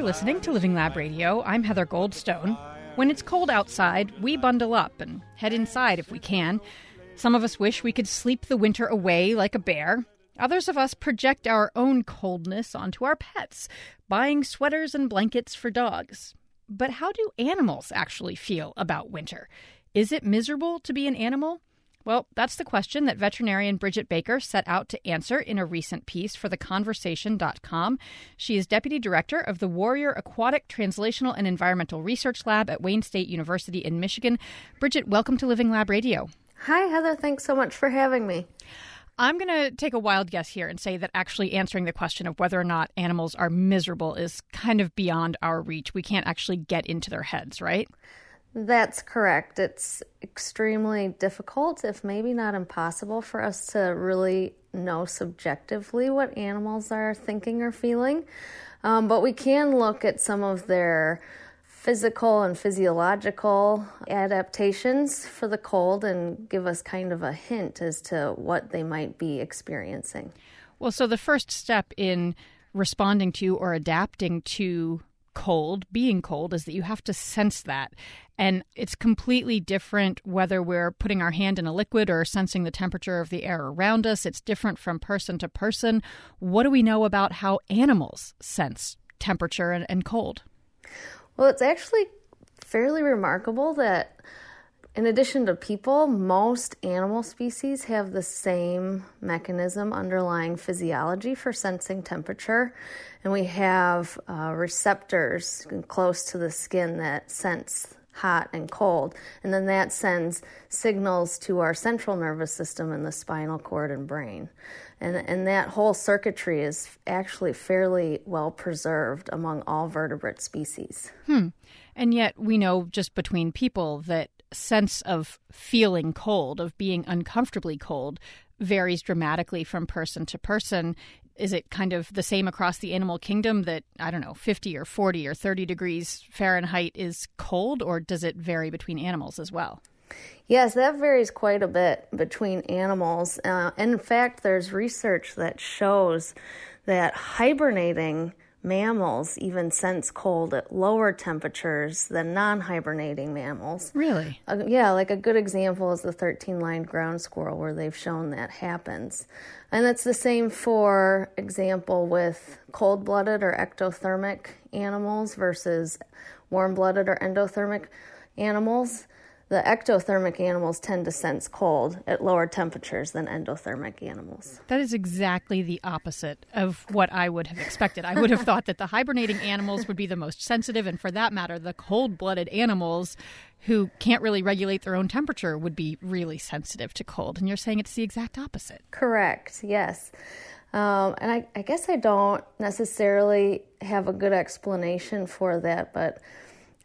You're listening to Living Lab Radio. I'm Heather Goldstone. When it's cold outside, we bundle up and head inside if we can. Some of us wish we could sleep the winter away like a bear. Others of us project our own coldness onto our pets, buying sweaters and blankets for dogs. But how do animals actually feel about winter? Is it miserable to be an animal? Well, that's the question that veterinarian Bridget Baker set out to answer in a recent piece for theconversation.com. She is deputy director of the Warrior Aquatic Translational and Environmental Research Lab at Wayne State University in Michigan. Bridget, welcome to Living Lab Radio. Hi, Heather. Thanks so much for having me. I'm going to take a wild guess here and say that actually answering the question of whether or not animals are miserable is kind of beyond our reach. We can't actually get into their heads, right? That's correct. It's extremely difficult, if maybe not impossible, for us to really know subjectively what animals are thinking or feeling. Um, but we can look at some of their physical and physiological adaptations for the cold and give us kind of a hint as to what they might be experiencing. Well, so the first step in responding to or adapting to cold, being cold, is that you have to sense that. And it's completely different whether we're putting our hand in a liquid or sensing the temperature of the air around us. It's different from person to person. What do we know about how animals sense temperature and, and cold? Well, it's actually fairly remarkable that in addition to people, most animal species have the same mechanism underlying physiology for sensing temperature. And we have uh, receptors close to the skin that sense hot and cold. And then that sends signals to our central nervous system and the spinal cord and brain. And, and that whole circuitry is actually fairly well preserved among all vertebrate species. Hmm. And yet, we know just between people that sense of feeling cold, of being uncomfortably cold, varies dramatically from person to person. Is it kind of the same across the animal kingdom that, I don't know, 50 or 40 or 30 degrees Fahrenheit is cold, or does it vary between animals as well? Yes, that varies quite a bit between animals. Uh, in fact, there's research that shows that hibernating mammals even sense cold at lower temperatures than non hibernating mammals. Really? Uh, yeah, like a good example is the 13 lined ground squirrel, where they've shown that happens. And that's the same, for example, with cold blooded or ectothermic animals versus warm blooded or endothermic animals the ectothermic animals tend to sense cold at lower temperatures than endothermic animals. That is exactly the opposite of what I would have expected. I would have thought that the hibernating animals would be the most sensitive, and for that matter, the cold blooded animals who can't really regulate their own temperature would be really sensitive to cold. And you're saying it's the exact opposite. Correct, yes. Um, and I, I guess I don't necessarily have a good explanation for that, but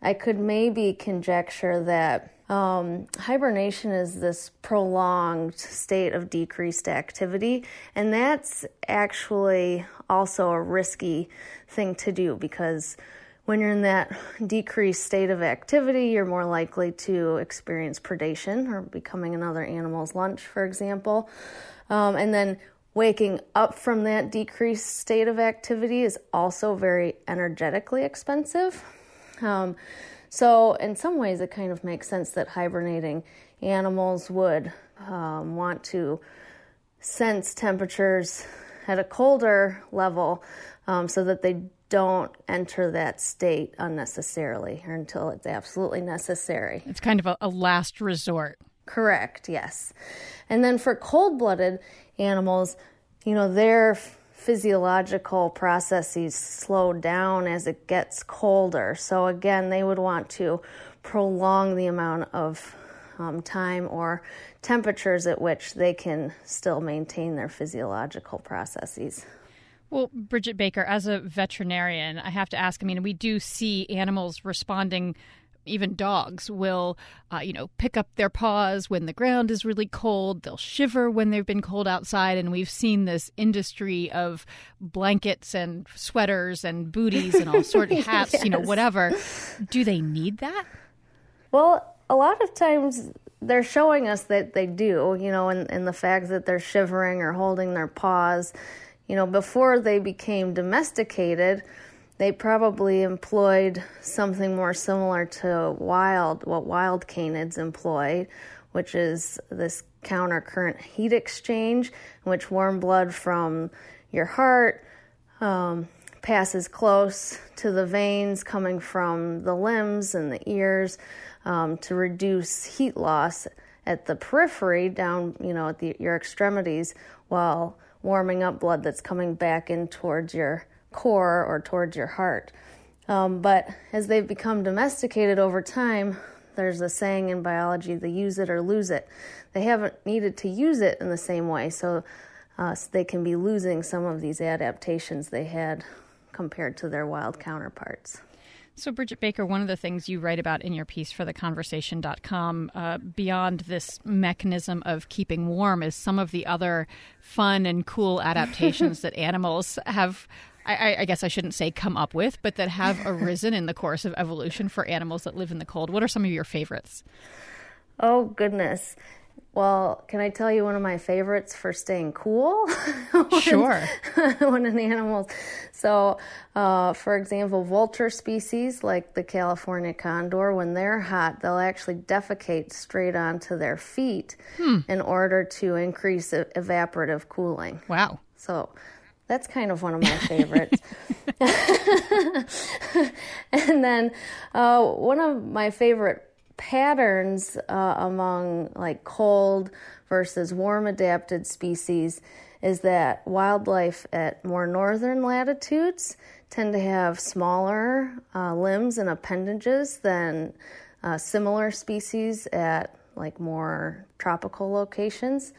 I could maybe conjecture that um, hibernation is this prolonged state of decreased activity, and that's actually also a risky thing to do because when you're in that decreased state of activity, you're more likely to experience predation or becoming another animal's lunch, for example. Um, and then waking up from that decreased state of activity is also very energetically expensive. Um, so, in some ways, it kind of makes sense that hibernating animals would um, want to sense temperatures at a colder level um, so that they don't enter that state unnecessarily or until it's absolutely necessary. It's kind of a, a last resort. Correct, yes. And then for cold blooded animals, you know, their physiological processes slow down as it gets colder. So, again, they would want to prolong the amount of um, time or temperatures at which they can still maintain their physiological processes. Well, Bridget Baker, as a veterinarian, I have to ask I mean, we do see animals responding even dogs will, uh, you know, pick up their paws when the ground is really cold. They'll shiver when they've been cold outside. And we've seen this industry of blankets and sweaters and booties and all sorts of hats, yes. you know, whatever. Do they need that? Well, a lot of times they're showing us that they do, you know, in, in the fact that they're shivering or holding their paws. You know, before they became domesticated, they probably employed something more similar to wild, what wild canids employ, which is this counter current heat exchange, in which warm blood from your heart um, passes close to the veins coming from the limbs and the ears um, to reduce heat loss at the periphery down, you know, at the, your extremities while warming up blood that's coming back in towards your core or towards your heart. Um, but as they've become domesticated over time, there's a saying in biology they use it or lose it. They haven't needed to use it in the same way, so, uh, so they can be losing some of these adaptations they had compared to their wild counterparts. So, Bridget Baker, one of the things you write about in your piece for theconversation.com, uh, beyond this mechanism of keeping warm, is some of the other fun and cool adaptations that animals have. I, I, guess I shouldn't say come up with, but that have arisen in the course of evolution for animals that live in the cold. What are some of your favorites? Oh, goodness. Well, can I tell you one of my favorites for staying cool? when, sure. when an animal, so uh, for example, vulture species like the California condor, when they're hot, they'll actually defecate straight onto their feet hmm. in order to increase evaporative cooling. Wow. So that's kind of one of my favorites. and then uh, one of my favorite patterns uh, among like cold versus warm adapted species is that wildlife at more northern latitudes tend to have smaller uh, limbs and appendages than uh, similar species at like more tropical locations.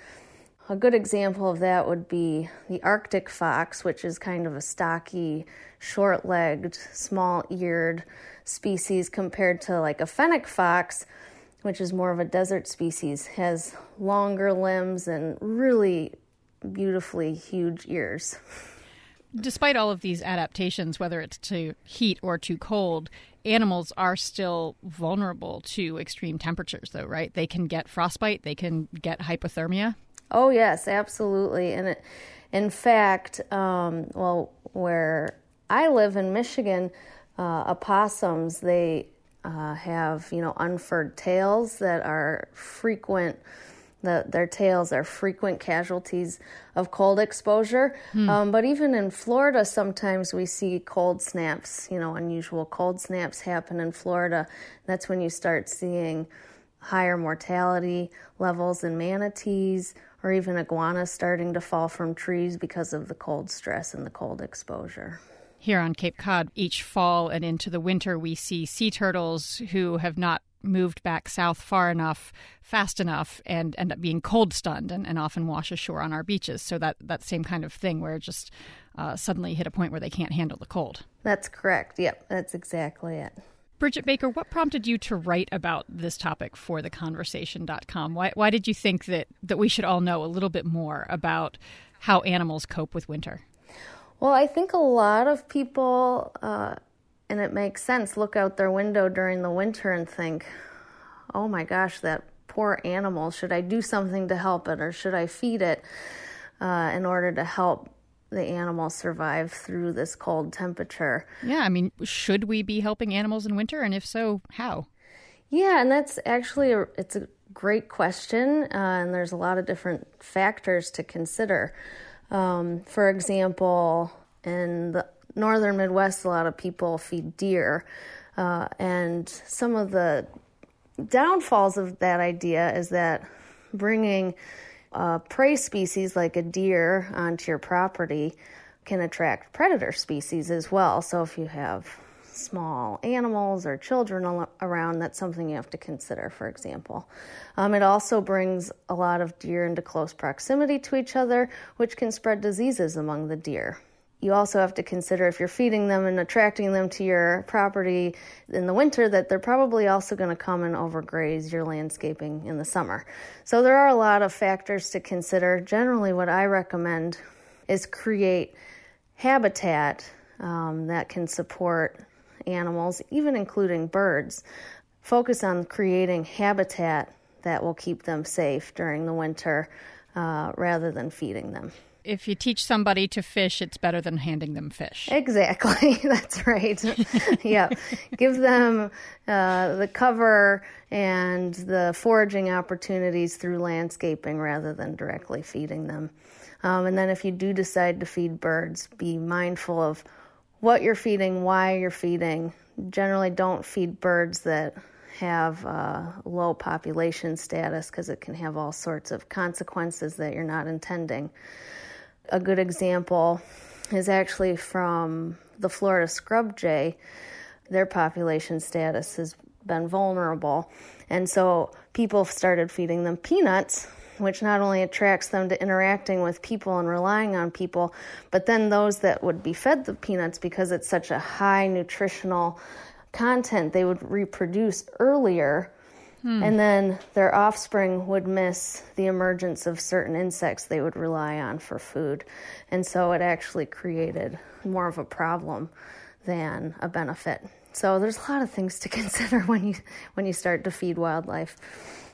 A good example of that would be the Arctic fox, which is kind of a stocky, short legged, small eared species compared to like a fennec fox, which is more of a desert species, has longer limbs and really beautifully huge ears. Despite all of these adaptations, whether it's to heat or to cold, animals are still vulnerable to extreme temperatures, though, right? They can get frostbite, they can get hypothermia. Oh, yes, absolutely. And it, in fact, um, well, where I live in Michigan, uh, opossums, they uh, have, you know, unfurred tails that are frequent. The, their tails are frequent casualties of cold exposure. Hmm. Um, but even in Florida, sometimes we see cold snaps, you know, unusual cold snaps happen in Florida. That's when you start seeing higher mortality levels in manatees or even iguanas starting to fall from trees because of the cold stress and the cold exposure here on Cape Cod, each fall and into the winter, we see sea turtles who have not moved back south far enough, fast enough, and end up being cold stunned and, and often wash ashore on our beaches. So that, that same kind of thing where just uh, suddenly hit a point where they can't handle the cold. That's correct. Yep, that's exactly it. Bridget Baker, what prompted you to write about this topic for theconversation.com? Why, why did you think that, that we should all know a little bit more about how animals cope with winter? Well, I think a lot of people, uh, and it makes sense, look out their window during the winter and think, oh my gosh, that poor animal, should I do something to help it or should I feed it uh, in order to help the animal survive through this cold temperature? Yeah, I mean, should we be helping animals in winter? And if so, how? Yeah, and that's actually a, it's a great question, uh, and there's a lot of different factors to consider. Um, for example, in the northern Midwest, a lot of people feed deer. Uh, and some of the downfalls of that idea is that bringing a prey species like a deer onto your property can attract predator species as well. So if you have small animals or children around, that's something you have to consider, for example. Um, it also brings a lot of deer into close proximity to each other, which can spread diseases among the deer. You also have to consider if you're feeding them and attracting them to your property in the winter, that they're probably also going to come and overgraze your landscaping in the summer. So there are a lot of factors to consider. Generally, what I recommend is create habitat um, that can support animals, even including birds. Focus on creating habitat that will keep them safe during the winter uh, rather than feeding them. If you teach somebody to fish, it's better than handing them fish. Exactly, that's right. yeah, give them uh, the cover and the foraging opportunities through landscaping rather than directly feeding them. Um, and then, if you do decide to feed birds, be mindful of what you're feeding, why you're feeding. Generally, don't feed birds that have uh, low population status because it can have all sorts of consequences that you're not intending. A good example is actually from the Florida scrub jay. Their population status has been vulnerable, and so people started feeding them peanuts which not only attracts them to interacting with people and relying on people, but then those that would be fed the peanuts because it's such a high nutritional content, they would reproduce earlier. Hmm. And then their offspring would miss the emergence of certain insects they would rely on for food. And so it actually created more of a problem than a benefit. So there's a lot of things to consider when you when you start to feed wildlife.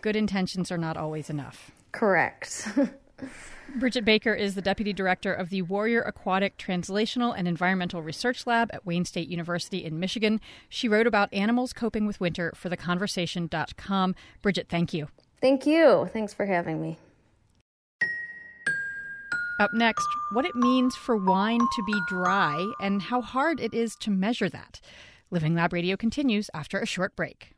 Good intentions are not always enough. Correct. Bridget Baker is the Deputy Director of the Warrior Aquatic Translational and Environmental Research Lab at Wayne State University in Michigan. She wrote about animals coping with winter for theconversation.com. Bridget, thank you. Thank you. Thanks for having me. Up next, what it means for wine to be dry and how hard it is to measure that. Living Lab Radio continues after a short break.